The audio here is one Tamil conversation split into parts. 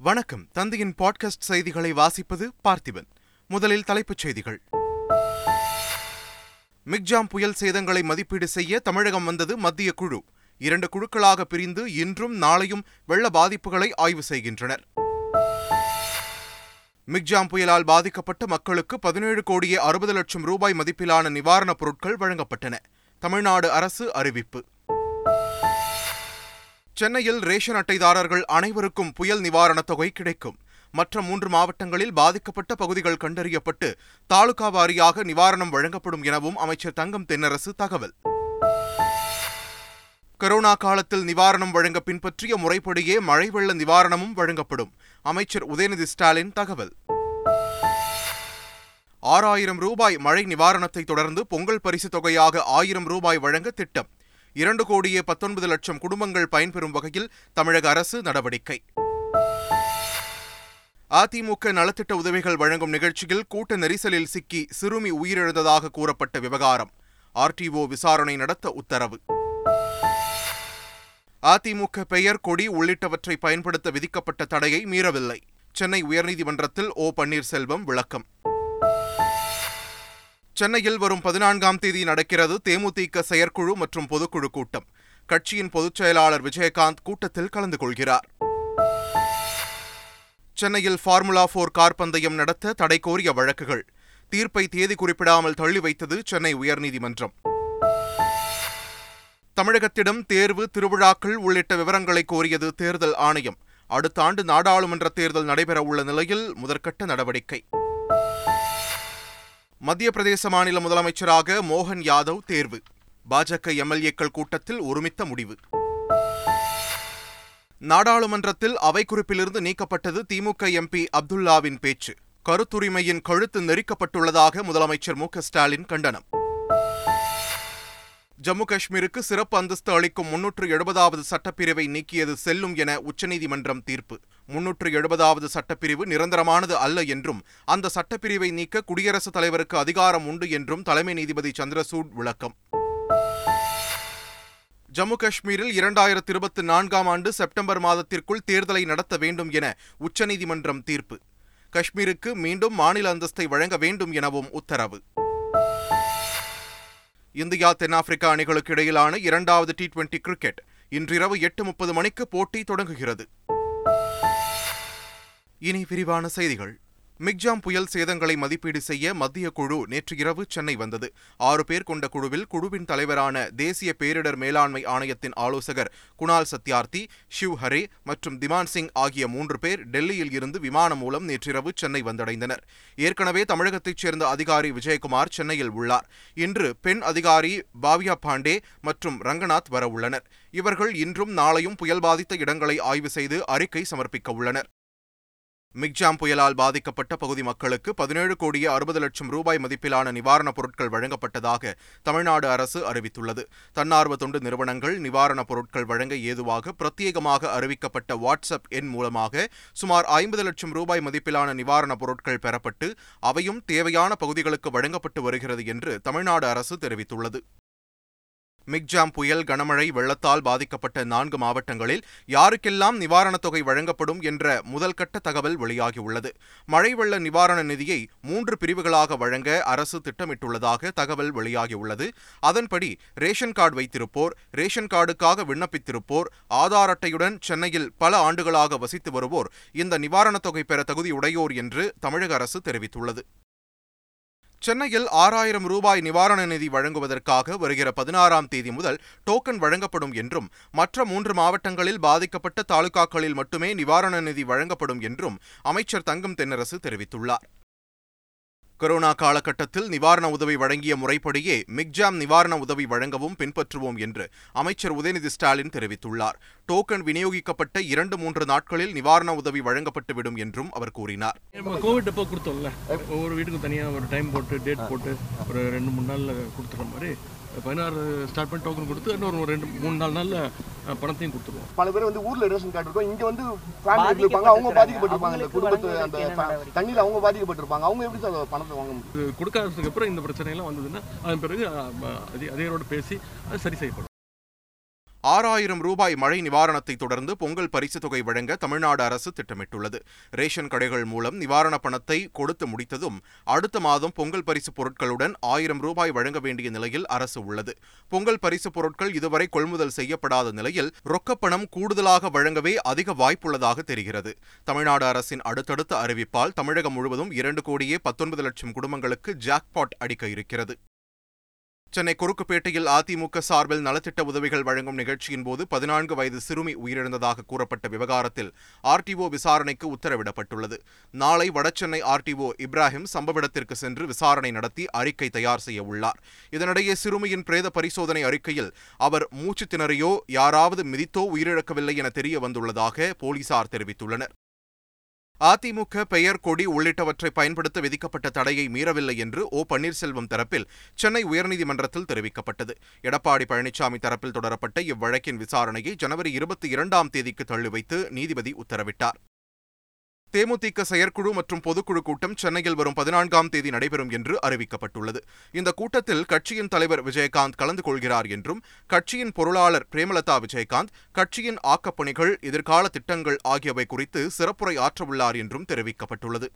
வணக்கம். தந்தையின் பாட்காஸ்ட் செய்திகளை வாசிப்பது பார்த்திபன். முதலில் தலைப்புச் செய்திகள். மிக்ஜாம் புயல் சேதங்களை மதிப்பீடு செய்ய தமிழகம் வந்தது மத்திய குழு. இரண்டு குழுக்களாக பிரிந்து இன்றும் நாளையும் வெள்ள பாதிப்புகளை ஆய்வு செய்கின்றனர். மிக்ஜாம் புயலால் பாதிக்கப்பட்ட மக்களுக்கு பதினேழு கோடியே அறுபது லட்சம் ரூபாய் மதிப்பிலான நிவாரணப் பொருட்கள் வழங்கப்பட்டன. தமிழ்நாடு அரசு அறிவிப்பு. சென்னையில் ரேஷன் அட்டைதாரர்கள் அனைவருக்கும் புயல் நிவாரணத் தொகை கிடைக்கும். மற்ற மூன்று மாவட்டங்களில் பாதிக்கப்பட்ட பகுதிகள் கண்டறியப்பட்டு தாலுகா வாரியாக நிவாரணம் வழங்கப்படும் எனவும் அமைச்சர் தங்கம் தென்னரசு தகவல். கரோனா காலத்தில் நிவாரணம் வழங்க பின்பற்றிய முறைப்படியே மழை வெள்ள நிவாரணமும் வழங்கப்படும். அமைச்சர் உதயநிதி ஸ்டாலின் தகவல். ஆறாயிரம் ரூபாய் மழை நிவாரணத்தை தொடர்ந்து பொங்கல் பரிசு தொகையாக ஆயிரம் ரூபாய் வழங்க திட்டம். இரண்டு கோடியே பத்தொன்பது லட்சம் குடும்பங்கள் பயன்பெறும் வகையில் தமிழக அரசு நடவடிக்கை. அதிமுக நலத்திட்ட உதவிகள் வழங்கும் நிகழ்ச்சியில் கூட்ட நெரிசலில் சிக்கி சிறுமி உயிரிழந்ததாக கூறப்பட்ட விவகாரம். ஆர்டிஓ விசாரணை நடத்த உத்தரவு. அதிமுக பெயர் கொடி உள்ளிட்டவற்றை பயன்படுத்த விதிக்கப்பட்ட தடையை மீறவில்லை. சென்னை உயர்நீதிமன்றத்தில் ஓ பன்னீர்செல்வம் விளக்கம். சென்னையில் வரும் பதினான்காம் தேதி நடக்கிறது தேமுதிக செயற்குழு மற்றும் பொதுக்குழு கூட்டம். கட்சியின் பொதுச் செயலாளர் விஜயகாந்த் கூட்டத்தில் கலந்து கொள்கிறார். சென்னையில் ஃபார்முலா போர் கார் பந்தயம் நடத்த தடை கோரிய வழக்குகள். தீர்ப்பை தேதி குறிப்பிடாமல் தள்ளி வைத்தது சென்னை உயர்நீதிமன்றம். தமிழகத்திடம் தேர்வு திருவிழாக்கள் உள்ளிட்ட விவரங்களை கோரியது தேர்தல் ஆணையம். அடுத்த ஆண்டு நாடாளுமன்ற தேர்தல் நடைபெறவுள்ள நிலையில் முதற்கட்ட நடவடிக்கை. மத்திய பிரதேச மாநில முதலமைச்சராக மோகன் யாதவ் தேர்வு. பாஜக எம்எல்ஏக்கள் கூட்டத்தில் ஒருமித்த முடிவு. நாடாளுமன்றத்தில் அவை குறிப்பிலிருந்து நீக்கப்பட்டது திமுக எம்பி அப்துல்லாவின் பேச்சு. கருத்துரிமையின் கழுத்து நெரிக்கப்பட்டுள்ளதாக முதலமைச்சர் மு ஸ்டாலின் கண்டனம். ஜம்மு காஷ்மீருக்கு சிறப்பு அந்தஸ்து அளிக்கும் முன்னூற்று எழுபதாவது சட்டப்பிரிவை நீக்கியது செல்லும் என உச்சநீதிமன்றம் தீர்ப்பு. முன்னூற்று எழுபதாவது சட்டப்பிரிவு நிரந்தரமானது அல்ல என்றும் அந்த சட்டப்பிரிவை நீக்க குடியரசுத் தலைவருக்கு அதிகாரம் உண்டு என்றும் தலைமை நீதிபதி சந்திரசூட் விளக்கம். ஜம்மு காஷ்மீரில் இரண்டாயிரத்தி இருபத்தி நான்காம் ஆண்டு செப்டம்பர் மாதத்திற்குள் தேர்தலை நடத்த வேண்டும் என உச்சநீதிமன்றம் தீர்ப்பு. காஷ்மீருக்கு மீண்டும் மாநில அந்தஸ்தை வழங்க வேண்டும் எனவும் உத்தரவு. இந்தியா தென்னாப்பிரிக்கா அணிகளுக்கு இடையிலான இரண்டாவது டி டுவெண்டி கிரிக்கெட் இன்றிரவு எட்டு முப்பது மணிக்கு போட்டி தொடங்குகிறது. இனி விரிவான செய்திகள். மிக்ஜாம் புயல் சேதங்களை மதிப்பீடு செய்ய மத்திய குழு நேற்று இரவு சென்னை வந்தது. ஆறு பேர் கொண்ட குழுவில் குழுவின் தலைவரான தேசிய பேரிடர் மேலாண்மை ஆணையத்தின் ஆலோசகர் குணால் சத்யார்த்தி ஷிவ் ஹரே மற்றும் திமான் சிங் ஆகிய மூன்று பேர் டெல்லியில் இருந்து விமானம் மூலம் நேற்றிரவு சென்னை வந்தடைந்தனர். ஏற்கனவே தமிழகத்தைச் சேர்ந்த அதிகாரி விஜயகுமார் சென்னையில் உள்ளார். இன்று பெண் அதிகாரி பாவியா பாண்டே மற்றும் ரங்கநாத் வரவுள்ளனர். இவர்கள் இன்றும் நாளையும் புயல் பாதித்த இடங்களை ஆய்வு செய்து அறிக்கை சமர்ப்பிக்க உள்ளனர். மிக்ஜாம் புயலால் பாதிக்கப்பட்ட பகுதி மக்களுக்கு பதினேழு கோடியே அறுபது லட்சம் ரூபாய் மதிப்பிலான நிவாரணப் பொருட்கள் வழங்கப்பட்டதாக தமிழ்நாடு அரசு அறிவித்துள்ளது. தன்னார்வ தொண்டு நிறுவனங்கள் நிவாரணப் பொருட்கள் வழங்க ஏதுவாக பிரத்யேகமாக அறிவிக்கப்பட்ட வாட்ஸ்அப் எண் மூலமாக சுமார் ஐம்பது லட்சம் ரூபாய் மதிப்பிலான நிவாரணப் பொருட்கள் பெறப்பட்டு அவையும் தேவையான பகுதிகளுக்கு வழங்கப்பட்டு வருகிறது என்று தமிழ்நாடு அரசு தெரிவித்துள்ளது. மிக்ஜாம் புயல் கனமழை வெள்ளத்தால் பாதிக்கப்பட்ட நான்கு மாவட்டங்களில் யாருக்கெல்லாம் நிவாரணத் தொகை வழங்கப்படும் என்ற முதல்கட்ட தகவல் வெளியாகியுள்ளது. மழை வெள்ள நிவாரண நிதியை மூன்று பிரிவுகளாக வழங்க அரசு திட்டமிட்டுள்ளதாக தகவல் வெளியாகியுள்ளது. அதன்படி ரேஷன் கார்டு வைத்திருப்போர் ரேஷன் கார்டுக்காக விண்ணப்பித்திருப்போர் ஆதார் அட்டையுடன் சென்னையில் பல ஆண்டுகளாக வசித்து வருவோர் இந்த நிவாரணத் தொகை பெற தகுதியுடையோர் என்று தமிழக அரசு தெரிவித்துள்ளது. சென்னையில் ஆறாயிரம் ரூபாய் நிவாரண நிதி வழங்குவதற்காக வருகிற பதினாறாம் தேதி முதல் டோக்கன் வழங்கப்படும் என்றும் மற்ற மூன்று மாவட்டங்களில் பாதிக்கப்பட்ட தாலுகாக்களில் மட்டுமே நிவாரண நிதி வழங்கப்படும் என்றும் அமைச்சர் தங்கம் தென்னரசு தெரிவித்துள்ளார். கொரோனா காலகட்டத்தில் நிவாரண உதவி வழங்கிய முறைப்படியே மிக்ஜாம் நிவாரண உதவி வழங்கவும் பின்பற்றுவோம் என்று அமைச்சர் உதயநிதி ஸ்டாலின் தெரிவித்துள்ளார். டோக்கன் விநியோகிக்கப்பட்ட இரண்டு மூன்று நாட்களில் நிவாரண உதவி வழங்கப்பட்டுவிடும் என்றும் அவர் கூறினார். கோவிட் அப்போ கொடுத்தோம்ல. ஒவ்வொரு வீட்டுக்கும் தனியாக ஒரு டைம் போட்டு டேட் போட்டு ஒரு ரெண்டு மூணு நாளில் கொடுத்துற மாதிரி பதினாறு ஸ்டார்ட் பண்ணி டோக்கன் கொடுத்து இன்னொரு ஒரு ரெண்டு மூணு நாலு நாளில் பணத்தையும் கொடுத்துருவோம். பல பேர் வந்து ஊர்ல ரேஷன் கார்டு இருக்கும். இங்க வந்து ஃபேமிலி இருப்பாங்க. அவங்க பாதிக்கப்பட்டிருப்பாங்க. இந்த குடும்பத்து அந்த தண்ணியில அவங்க பாதிக்கப்பட்டிருப்பாங்க. அவங்க எப்படி சார் பணத்தை வாங்க முடியும்? கொடுக்காததுக்கு அப்புறம் இந்த பிரச்சனையெல்லாம் வந்ததுன்னா அதன் பிறகு அதே அதேரோடு பேசி அது சரி செய்யப்படும். ஆறாயிரம் ரூபாய் மழை நிவாரணத்தை தொடர்ந்து பொங்கல் பரிசு தொகை வழங்க தமிழ்நாடு அரசு திட்டமிட்டுள்ளது. ரேஷன் கடைகள் மூலம் நிவாரண பணத்தை கொடுத்து முடித்ததும் அடுத்த மாதம் பொங்கல் பரிசு பொருட்களுடன் ஆயிரம் ரூபாய் வழங்க வேண்டிய நிலையில் அரசு உள்ளது. பொங்கல் பரிசு பொருட்கள் இதுவரை கொள்முதல் செய்யப்படாத நிலையில் ரொக்கப்பணம் கூடுதலாக வழங்கவே அதிக வாய்ப்புள்ளதாக தெரிகிறது. தமிழ்நாடு அரசின் அடுத்தடுத்த அறிவிப்பால் தமிழகம் முழுவதும் இரண்டு கோடியே பத்தொன்பது லட்சம் குடும்பங்களுக்கு ஜாக்பாட் அடிக்க இருக்கிறது. சென்னை குறுக்குப்பேட்டையில் அதிமுக சார்பில் நலத்திட்ட உதவிகள் வழங்கும் நிகழ்ச்சியின் போது பதினான்கு வயது சிறுமி உயிரிழந்ததாக கூறப்பட்ட விவகாரத்தில் ஆர்டிஓ விசாரணைக்கு உத்தரவிடப்பட்டுள்ளது. நாளை வடசென்னை ஆர்டிஓ இப்ராஹிம் சம்பவ இடத்திற்கு சென்று விசாரணை நடத்தி அறிக்கை தயார் செய்ய உள்ளார். இதனிடையே சிறுமியின் பிரேத பரிசோதனை அறிக்கையில் அவர் மூச்சு திணறியோ யாராவது மிதித்தோ உயிரிழக்கவில்லை என தெரிய வந்துள்ளதாக போலீசார் தெரிவித்துள்ளனர். அதிமுக பெயர் கொடி உள்ளிட்டவற்றை பயன்படுத்த விதிக்கப்பட்ட தடையை மீறவில்லை என்று ஓ. பன்னீர்செல்வம் தரப்பில் சென்னை உயர்நீதிமன்றத்தில் தெரிவிக்கப்பட்டது. எடப்பாடி பழனிசாமி தரப்பில் தொடரப்பட்ட இவ்வழக்கின் விசாரணையை ஜனவரி இருபத்தி இரண்டாம் தேதிக்கு தள்ளி வைத்து நீதிபதி உத்தரவிட்டார். தேமுதிக செயற்குழு மற்றும் பொதுக்குழு கூட்டம் சென்னையில் வரும் பதினான்காம் தேதி நடைபெறும் என்று அறிவிக்கப்பட்டுள்ளது. இந்த கூட்டத்தில் கட்சியின் தலைவர் விஜயகாந்த் கலந்து கொள்கிறார் என்றும் கட்சியின் பொருளாளர் பிரேமலதா விஜயகாந்த் கட்சியின் ஆக்கப்பணிகள் எதிர்கால திட்டங்கள் ஆகியவை குறித்து சிறப்புரை ஆற்றவுள்ளார் என்றும் தெரிவிக்கப்பட்டுள்ளது.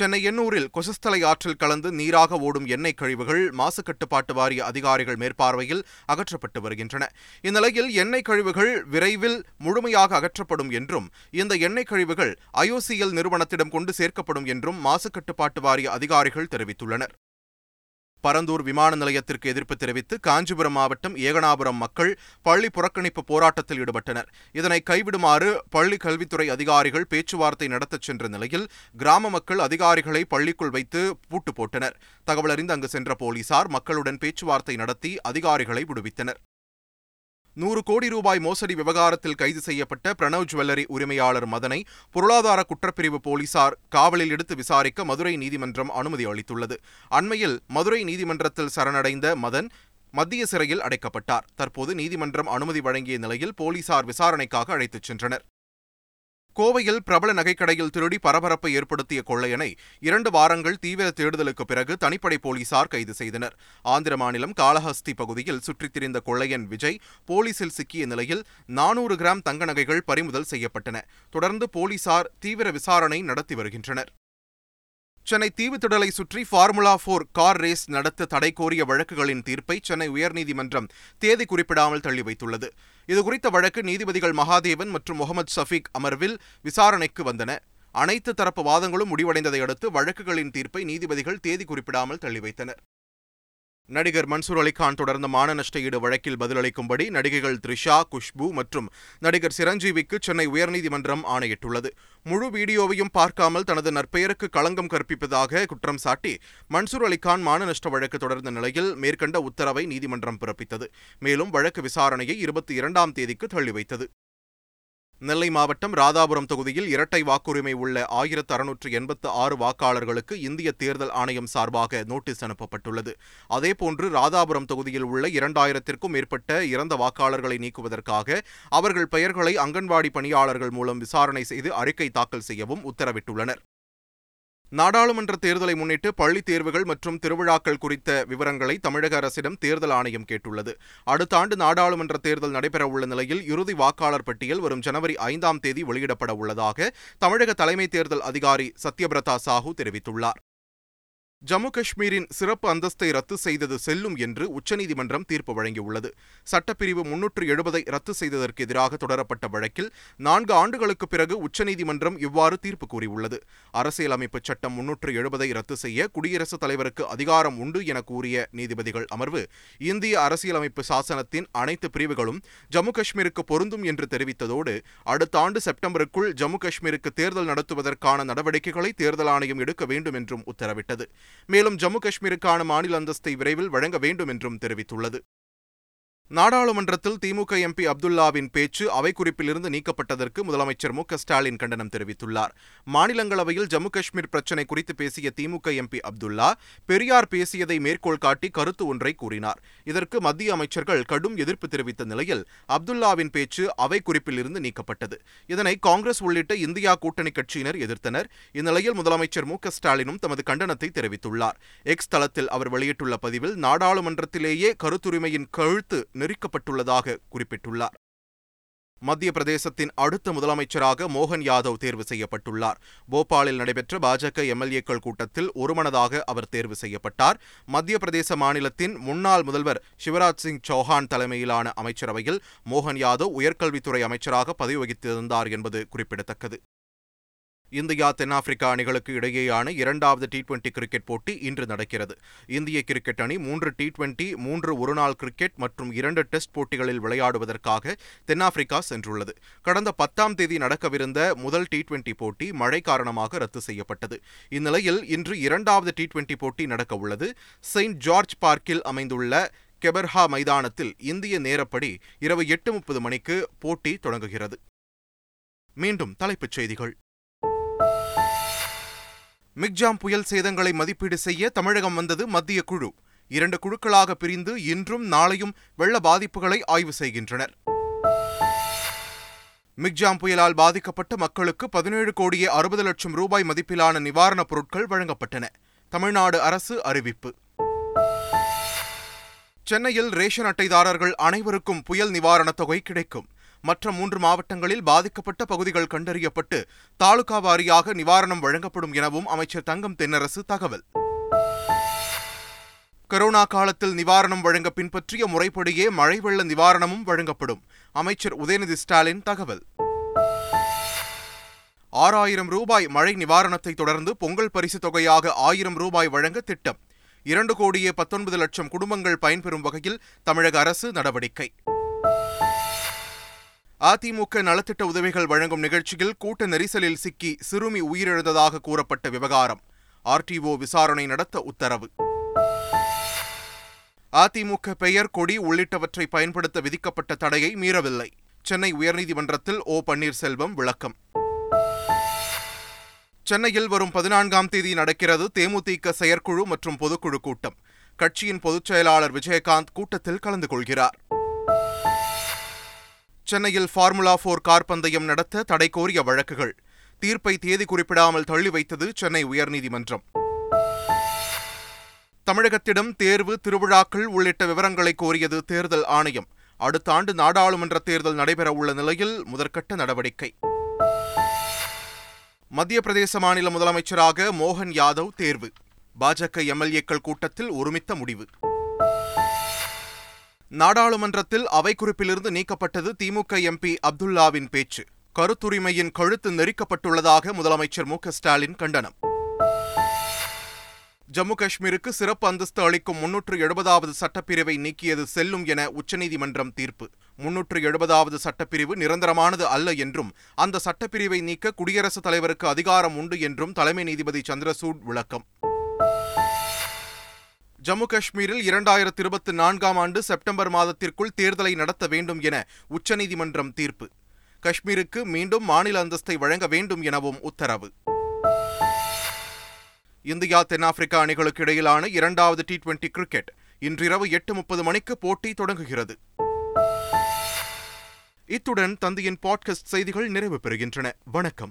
சென்னை எண்ணூரில் கொசஸ்தலை ஆற்றில் கலந்து நீராக ஓடும் எண்ணெய் கழிவுகள் மாசு கட்டுப்பாட்டு வாரிய அதிகாரிகள் மேற்பார்வையில் அகற்றப்பட்டு வருகின்றன. இந்நிலையில் எண்ணெய் கழிவுகள் விரைவில் முழுமையாக அகற்றப்படும் என்றும் இந்த எண்ணெய் கழிவுகள் ஐஓசிஎல் நிறுவனத்திடம் கொண்டு சேர்க்கப்படும் என்றும் மாசு கட்டுப்பாட்டு வாரிய அதிகாரிகள் தெரிவித்துள்ளனர். பரந்தூர் விமான நிலையத்திற்கு எதிர்ப்பு தெரிவித்து காஞ்சிபுரம் மாவட்டம் ஏகனாபுரம் மக்கள் பள்ளி புறக்கணிப்பு போராட்டத்தில் ஈடுபட்டனர். இதனை கைவிடுமாறு பள்ளி கல்வித்துறை அதிகாரிகள் பேச்சுவார்த்தை நடத்தச் சென்ற நிலையில் கிராம மக்கள் அதிகாரிகளை பள்ளிக்குள் வைத்து பூட்டு போட்டனர். தகவலறிந்து அங்கு சென்ற போலீசார் மக்களுடன் பேச்சுவார்த்தை நடத்தி அதிகாரிகளை விடுவித்தனர். நூறு கோடி ரூபாய் மோசடி விவகாரத்தில் கைது செய்யப்பட்ட பிரணவ் ஜுவல்லரி உரிமையாளர் மதனை பொருளாதார குற்றப்பிரிவு போலீசார் காவலில் எடுத்து விசாரிக்க மதுரை நீதிமன்றம் அனுமதி அளித்துள்ளது. அண்மையில் மதுரை நீதிமன்றத்தில் சரணடைந்த மதன் மத்திய சிறையில் அடைக்கப்பட்டார். தற்போது நீதிமன்றம் அனுமதி வழங்கிய நிலையில் போலீசார் விசாரணைக்காக அழைத்துச் சென்றனர். கோவையில் பிரபல நகைக்கடையில் திருடி பரபரப்பை ஏற்படுத்திய கொள்ளையனை இரண்டு வாரங்கள் தீவிர தேடுதலுக்கு பிறகு தனிப்படை போலீசார் கைது செய்தனர். ஆந்திர மாநிலம் காளஹஸ்தி பகுதியில் சுற்றித் திரிந்த கொள்ளையன் விஜய் போலீசில் சிக்கிய நிலையில் நானூறு கிராம் தங்க நகைகள் பறிமுதல் செய்யப்பட்டன. தொடர்ந்து போலீசார் தீவிர விசாரணை நடத்தி வருகின்றனர். சென்னை தீவுத்திடலை சுற்றி ஃபார்முலா போர் கார் ரேஸ் நடத்த தடை கோரிய வழக்குகளின் தீர்ப்பை சென்னை உயர்நீதிமன்றம் தேதி குறிப்பிடாமல் தள்ளி வைத்துள்ளது. இதுகுறித்த வழக்கு நீதிபதிகள் மகாதேவன் மற்றும் முகமது சஃபீக் அமர்வில் விசாரணைக்கு வந்தன. அனைத்து தரப்பு வாதங்களும் முடிவடைந்ததை அடுத்து வழக்குகளின் தீர்ப்பை நீதிபதிகள் தேதி குறிப்பிடாமல் தள்ளி வைத்தனர். நடிகர் மன்சூர் அலிகான் தொடர்ந்த மான ஈடு வழக்கில் பதிலளிக்கும்படி நடிகைகள் த்ரிஷா குஷ்பு மற்றும் நடிகர் சிரஞ்சீவிக்கு சென்னை உயர்நீதிமன்றம் ஆணையிட்டுள்ளது. முழு வீடியோவையும் பார்க்காமல் தனது நற்பெயருக்கு களங்கம் கற்பிப்பதாக குற்றம் சாட்டி மன்சூர் அலிகான் மான நஷ்ட வழக்கு தொடர்ந்த நிலையில் மேற்கண்ட உத்தரவை நீதிமன்றம் பிறப்பித்தது. மேலும் வழக்கு விசாரணையை இருபத்தி இரண்டாம் தேதிக்கு தள்ளி வைத்தது நெல்லை மாவட்டம் ராதாபுரம் தொகுதியில் இரட்டை வாக்குரிமை உள்ள ஆயிரத்து அறுநூற்று எண்பத்து ஆறு வாக்காளர்களுக்கு இந்திய தேர்தல் ஆணையம் சார்பாக நோட்டீஸ் அனுப்பப்பட்டுள்ளது. அதேபோன்று ராதாபுரம் தொகுதியில் உள்ள இரண்டாயிரத்திற்கும் மேற்பட்ட இறந்த வாக்காளர்களை நீக்குவதற்காக அவர்கள் பெயர்களை அங்கன்வாடி பணியாளர்கள் மூலம் விசாரணை செய்து அறிக்கை தாக்கல் செய்யவும் உத்தரவிட்டுள்ளனர். நாடாளுமன்ற தேர்தலை முன்னிட்டு பள்ளித் தேர்வுகள் மற்றும் திருவிழாக்கள் குறித்த விவரங்களை தமிழக அரசிடம் தேர்தல் ஆணையம் கேட்டுள்ளது. அடுத்த ஆண்டு நாடாளுமன்ற தேர்தல் நடைபெறவுள்ள நிலையில் இறுதி வாக்காளர் பட்டியல் வரும் ஜனவரி ஐந்தாம் தேதி வெளியிடப்பட உள்ளதாக தமிழக தலைமை தேர்தல் அதிகாரி சத்யபிரதா சாஹூ தெரிவித்துள்ளார். ஜம்மு காஷ்மீரின் சிறப்பு அந்தஸ்தை ரத்து செய்தது செல்லும் என்று உச்சநீதிமன்றம் தீர்ப்பு வழங்கியுள்ளது. சட்டப்பிரிவு முன்னூற்று எழுபதை ரத்து செய்ததற்கு எதிராக தொடரப்பட்ட வழக்கில் நான்கு ஆண்டுகளுக்கு பிறகு உச்சநீதிமன்றம் இவ்வாறு தீர்ப்பு கூறியுள்ளது. அரசியலமைப்பு சட்டம் முன்னூற்று எழுபதை ரத்து செய்ய குடியரசுத் தலைவருக்கு அதிகாரம் உண்டு என கூறிய நீதிபதிகள் அமர்வு இந்திய அரசியலமைப்பு சாசனத்தின் அனைத்து பிரிவுகளும் ஜம்மு காஷ்மீருக்கு பொருந்தும் என்று தெரிவித்ததோடு அடுத்த ஆண்டு செப்டம்பருக்குள் ஜம்மு காஷ்மீருக்கு தேர்தல் நடத்துவதற்கான நடவடிக்கைகளை தேர்தல் ஆணையம் எடுக்க வேண்டும் என்றும் உத்தரவிட்டது. மேலும் ஜம்மு காஷ்மீருக்கான மாநில அந்தஸ்தை விரைவில் வழங்க வேண்டும் என்றும் தெரிவித்துள்ளது. நாடாளுமன்றத்தில் திமுக எம்பி அப்துல்லாவின் பேச்சு அவை குறிப்பிலிருந்து நீக்கப்பட்டதற்கு முதலமைச்சர் மு ஸ்டாலின் கண்டனம் தெரிவித்துள்ளார். மாநிலங்களவையில் ஜம்மு காஷ்மீர் பிரச்சினை குறித்து பேசிய திமுக எம்பி அப்துல்லா பெரியார் பேசியதை மேற்கோள் காட்டி கருத்து ஒன்றை கூறினார். இதற்கு மத்திய அமைச்சர்கள் கடும் எதிர்ப்பு தெரிவித்த நிலையில் அப்துல்லாவின் பேச்சு அவை குறிப்பிலிருந்து நீக்கப்பட்டது. இதனை காங்கிரஸ் உள்ளிட்ட இந்தியா கூட்டணி கட்சியினர் எதிர்த்தனர். இந்நிலையில் முதலமைச்சர் மு ஸ்டாலினும் தமது கண்டனத்தை தெரிவித்துள்ளார். எக்ஸ் தளத்தில் அவர் வெளியிட்டுள்ள பதிவில் நாடாளுமன்றத்திலேயே கருத்துரிமையின் கழுத்து நெருக்கப்பட்டுள்ளதாக குறிப்பிட்டுள்ளார். மத்திய பிரதேசத்தின் அடுத்த முதலமைச்சராக மோகன் யாதவ் தேர்வு செய்யப்பட்டுள்ளார். போபாலில் நடைபெற்ற பாஜக எம்எல்ஏக்கள் கூட்டத்தில் ஒருமனதாக அவர் தேர்வு செய்யப்பட்டார். மத்திய பிரதேச மாநிலத்தின் முன்னாள் முதல்வர் சிவராஜ் சிங் சௌஹான் தலைமையிலான அமைச்சரவையில் மோகன் யாதவ் உயர்கல்வித்துறை அமைச்சராக பதவி வகித்திருந்தார் என்பது குறிப்பிடத்தக்கது. இந்தியா தென்னாப்பிரிக்கா அணிகளுக்கு இடையேயான இரண்டாவது டி டுவெண்டி கிரிக்கெட் போட்டி இன்று நடக்கிறது. இந்திய கிரிக்கெட் அணி மூன்று டி டுவெண்டி மூன்று ஒருநாள் கிரிக்கெட் மற்றும் இரண்டு டெஸ்ட் போட்டிகளில் விளையாடுவதற்காக தென்னாப்பிரிக்கா சென்றுள்ளது. கடந்த பத்தாம் தேதி நடக்கவிருந்த முதல் டி டுவெண்டி போட்டி மழை காரணமாக ரத்து செய்யப்பட்டது. இந்நிலையில் இன்று இரண்டாவது டி டுவெண்டி போட்டி நடக்க உள்ளது. செயின்ட் ஜார்ஜ் பார்க்கில் அமைந்துள்ள கெபர்ஹா மைதானத்தில் இந்திய நேரப்படி இரவு எட்டு முப்பது மணிக்கு போட்டி தொடங்குகிறது. மீண்டும் தலைப்புச் செய்திகள். மிக்ஜாம் புயல் சேதங்களை மதிப்பீடு செய்ய தமிழகம் வந்தது மத்திய குழு. இரண்டு குழுக்களாக பிரிந்து இன்றும் நாளையும் வெள்ள பாதிப்புகளை ஆய்வு செய்கின்றனர். மிக்ஜாம் புயலால் பாதிக்கப்பட்ட மக்களுக்கு பதினேழு கோடியே அறுபது லட்சம் ரூபாய் மதிப்பிலான நிவாரணப் பொருட்கள் வழங்கப்பட்டன. தமிழ்நாடு அரசு அறிவிப்பு. சென்னையில் ரேஷன் அட்டைதாரர்கள் அனைவருக்கும் புயல் நிவாரணத் தொகை கிடைக்கும். மற்ற மூன்று மாவட்டங்களில் பாதிக்கப்பட்ட பகுதிகள் கண்டறியப்பட்டு தாலுகா வாரியாக நிவாரணம் வழங்கப்படும் எனவும் அமைச்சர் தங்கம் தென்னரசு தகவல். கரோனா காலத்தில் நிவாரணம் வழங்க பின்பற்றிய முறைப்படியே மழை வெள்ள நிவாரணமும் வழங்கப்படும் அமைச்சர் உதயநிதி ஸ்டாலின் தகவல். ஆறாயிரம் ரூபாய் மழை நிவாரணத்தை தொடர்ந்து பொங்கல் பரிசு தொகையாக ஆயிரம் ரூபாய் வழங்க திட்டம். இரண்டு கோடியே பத்தொன்பது லட்சம் குடும்பங்கள் பயன்பெறும் வகையில் தமிழக அரசு நடவடிக்கை. அதிமுக நலத்திட்ட உதவிகள் வழங்கும் நிகழ்ச்சியில் கூட்ட நெரிசலில் சிக்கி சிறுமி உயிரிழந்ததாக கூறப்பட்ட விவகாரம். ஆர்டிஓ விசாரணை நடத்த உத்தரவு. அதிமுக பெயர் கொடி உள்ளிட்டவற்றை பயன்படுத்த விதிக்கப்பட்ட தடையை மீறவில்லை. சென்னை உயர்நீதிமன்றத்தில் ஓ பன்னீர்செல்வம் விளக்கம். சென்னையில் வரும் பதினான்காம் தேதி நடக்கிறது தேமுதிக செயற்குழு மற்றும் பொதுக்குழு கூட்டம். கட்சியின் பொதுச் செயலாளர் விஜயகாந்த் கூட்டத்தில் கலந்து கொள்கிறார். சென்னையில் ஃபார்முலா போர் கார் பந்தயம் நடத்த தடை கோரிய வழக்குகள். தீர்ப்பை தேதி குறிப்பிடாமல் தள்ளி வைத்தது சென்னை உயர்நீதிமன்றம். தமிழகத்திடம் தேர்வு திருவிழாக்கள் உள்ளிட்ட விவரங்களை கோரியது தேர்தல் ஆணையம். அடுத்த ஆண்டு நாடாளுமன்ற தேர்தல் நடைபெறவுள்ள நிலையில் முதற்கட்ட நடவடிக்கை. மத்திய பிரதேச மாநில முதலமைச்சராக மோகன் யாதவ் தேர்வு. பாஜக எம்எல்ஏக்கள் கூட்டத்தில் ஒருமித்த முடிவு. நாடாளுமன்றத்தில் அவை குறிப்பிலிருந்து நீக்கப்பட்டது திமுக எம்பி அப்துல்லாவின் பேச்சு. கருத்துரிமையின் கழுத்து நெரிக்கப்பட்டுள்ளதாக முதலமைச்சர் மு ஸ்டாலின் கண்டனம். ஜம்மு காஷ்மீருக்கு சிறப்பு அந்தஸ்து அளிக்கும் முன்னூற்று எழுபதாவது சட்டப்பிரிவை நீக்கியது செல்லும் என உச்சநீதிமன்றம் தீர்ப்பு. முன்னூற்று எழுபதாவது சட்டப்பிரிவு நிரந்தரமானது அல்ல என்றும் அந்த சட்டப்பிரிவை நீக்க குடியரசுத் தலைவருக்கு அதிகாரம் உண்டு என்றும் தலைமை நீதிபதி சந்திரசூட் விளக்கம். ஜம்மு காஷ்மீரில் இரண்டாயிரத்தி இருபத்தி நான்காம் ஆண்டு செப்டம்பர் மாதத்திற்குள் தேர்தலை நடத்த வேண்டும் என உச்சநீதிமன்றம் தீர்ப்பு. காஷ்மீருக்கு மீண்டும் மாநில அந்தஸ்தை வழங்க வேண்டும் எனவும் உத்தரவு. இந்தியா தென்னாப்பிரிக்கா அணிகளுக்கு இடையிலான இரண்டாவது டி டுவெண்டி கிரிக்கெட் இன்றிரவு எட்டு முப்பது மணிக்கு போட்டி தொடங்குகிறது. இத்துடன் தந்தையின் பாட்காஸ்ட் செய்திகள் நிறைவு பெறுகின்றன. வணக்கம்.